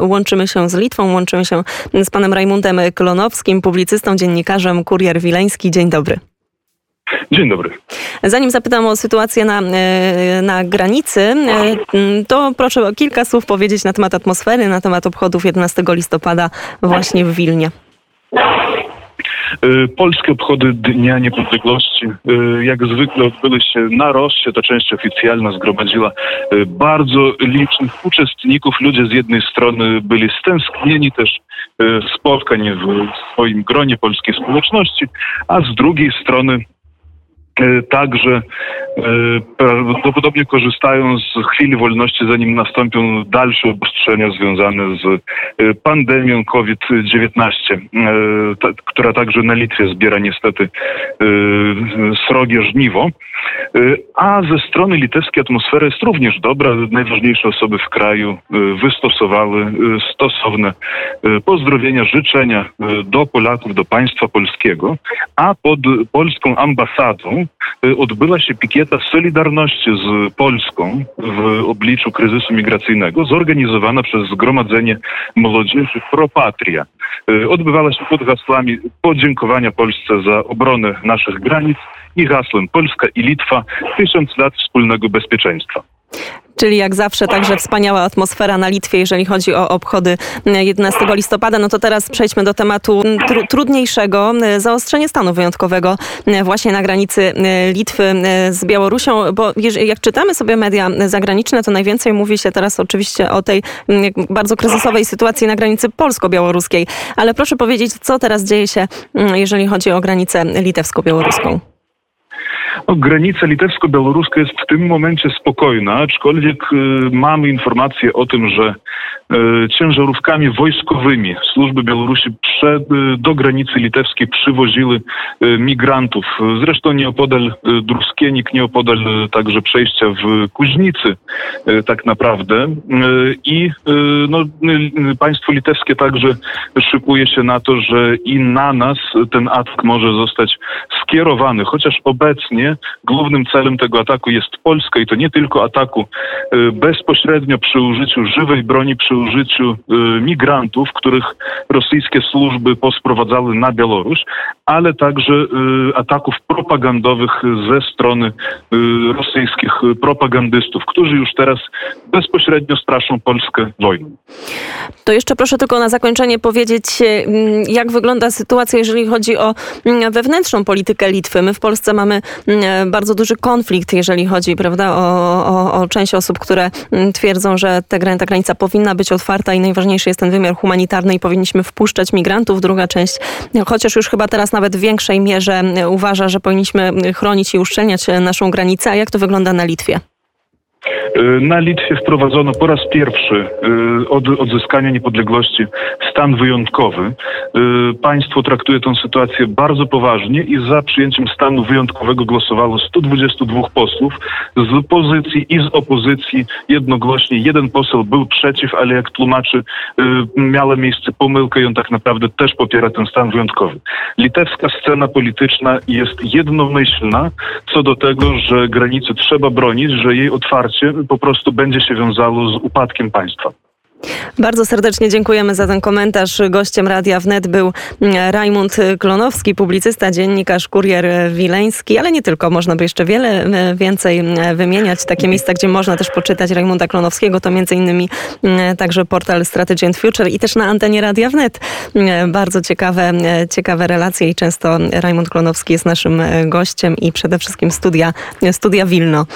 Łączymy się z Litwą, łączymy się z panem Rajmundem Klonowskim, publicystą, dziennikarzem, kurier wileński. Dzień dobry. Dzień dobry. Zanim zapytam o sytuację na, e, na granicy, e, to proszę o kilka słów powiedzieć na temat atmosfery, na temat obchodów 11 listopada właśnie w Wilnie. E, polskie obchody Dnia Niepodległości, jak zwykle odbyły się na Rossie. Ta część oficjalna zgromadziła bardzo licznych uczestników. Ludzie z jednej strony byli stęsknieni też spotkań w swoim gronie polskiej społeczności, a z drugiej strony E, także e, prawdopodobnie korzystają z chwili wolności, zanim nastąpią dalsze obostrzenia związane z e, pandemią COVID-19, która także na Litwie zbiera niestety srogie żniwo. A ze strony litewskiej atmosfera jest również dobra. Najważniejsze osoby w kraju wystosowały stosowne pozdrowienia, życzenia do Polaków, do państwa polskiego, a pod polską ambasadą Y, odbyła się pikieta Solidarności z Polską w obliczu kryzysu migracyjnego, zorganizowana przez Zgromadzenie Młodzieży Propatria. Y, odbywała się pod hasłami podziękowania Polsce za obronę naszych granic i hasłem Polska i Litwa tysiąc lat wspólnego bezpieczeństwa. Czyli jak zawsze także wspaniała atmosfera na Litwie, jeżeli chodzi o obchody 11 listopada. No to teraz przejdźmy do tematu tr trudniejszego. Zaostrzenie stanu wyjątkowego właśnie na granicy Litwy z Białorusią, bo jak czytamy sobie media zagraniczne, to najwięcej mówi się teraz oczywiście o tej bardzo kryzysowej sytuacji na granicy polsko-białoruskiej. Ale proszę powiedzieć, co teraz dzieje się, jeżeli chodzi o granicę litewsko-białoruską? No, granica litewsko-białoruska jest w tym momencie spokojna, aczkolwiek y, mamy informacje o tym, że y, ciężarówkami wojskowymi służby Białorusi przed, y, do granicy litewskiej przywoziły migrantów. Zresztą nieopodal Druskienik, nieopodal także przejścia w Kuźnicy tak naprawdę. I no, państwo litewskie także szykuje się na to, że i na nas ten atak może zostać skierowany, chociaż obecnie głównym celem tego ataku jest Polska i to nie tylko ataku y, bezpośrednio przy użyciu żywej broni, przy użyciu y, migrantów, których rosyjskie służby posprowadzały na Białoruś, ale także y, ataków propagandowych ze strony rosyjskich propagandystów, którzy już teraz bezpośrednio straszą Polskę wojną. To jeszcze proszę tylko na zakończenie powiedzieć, jak wygląda sytuacja, jeżeli chodzi o wewnętrzną politykę Litwy. My w Polsce mamy bardzo duży konflikt, jeżeli chodzi prawda, o, o, o część osób, które mm, twierdzą, że ta, ta granica powinna być otwarta i najważniejszy jest ten wymiar humanitarny i powinniśmy wpuszczać migrantów. Druga część, chociaż już chyba teraz nawet w większej mierze mm, uważa, że powinniśmy chronić i uszczelniać e, naszą granicę. A jak to wygląda na Litwie? Y, na Litwie wprowadzono po raz pierwszy y, od odzyskania niepodległości stan wyjątkowy. Y, państwo traktuje tę sytuację bardzo poważnie i za przyjęciem stanu wyjątkowego głosowało 122 posłów z pozycji i z opozycji jednogłośnie. Jeden poseł był przeciw, ale jak tłumaczy, miała miejsce pomyłka i on tak naprawdę też popiera ten stan wyjątkowy. Litewska scena polityczna jest jednomyślna co do tego, że granicy trzeba bronić, że jej otwarcie po prostu będzie się wiązało z upadkiem państwa. Bardzo serdecznie dziękujemy za ten komentarz. Gościem Radia Wnet był mm, Rajmund Klonowski, publicysta, dziennikarz, kurier wileński, ale nie tylko. Można by jeszcze wiele mm, więcej mm, wymieniać. Takie miejsca, gdzie można też poczytać Rajmunda Klonowskiego, to między innymi także portal Strategy and Future i też na antenie Radia Wnet. Bardzo ciekawe, ciekawe relacje i często Rajmund Klonowski jest naszym gościem i przede wszystkim studia, studia Wilno.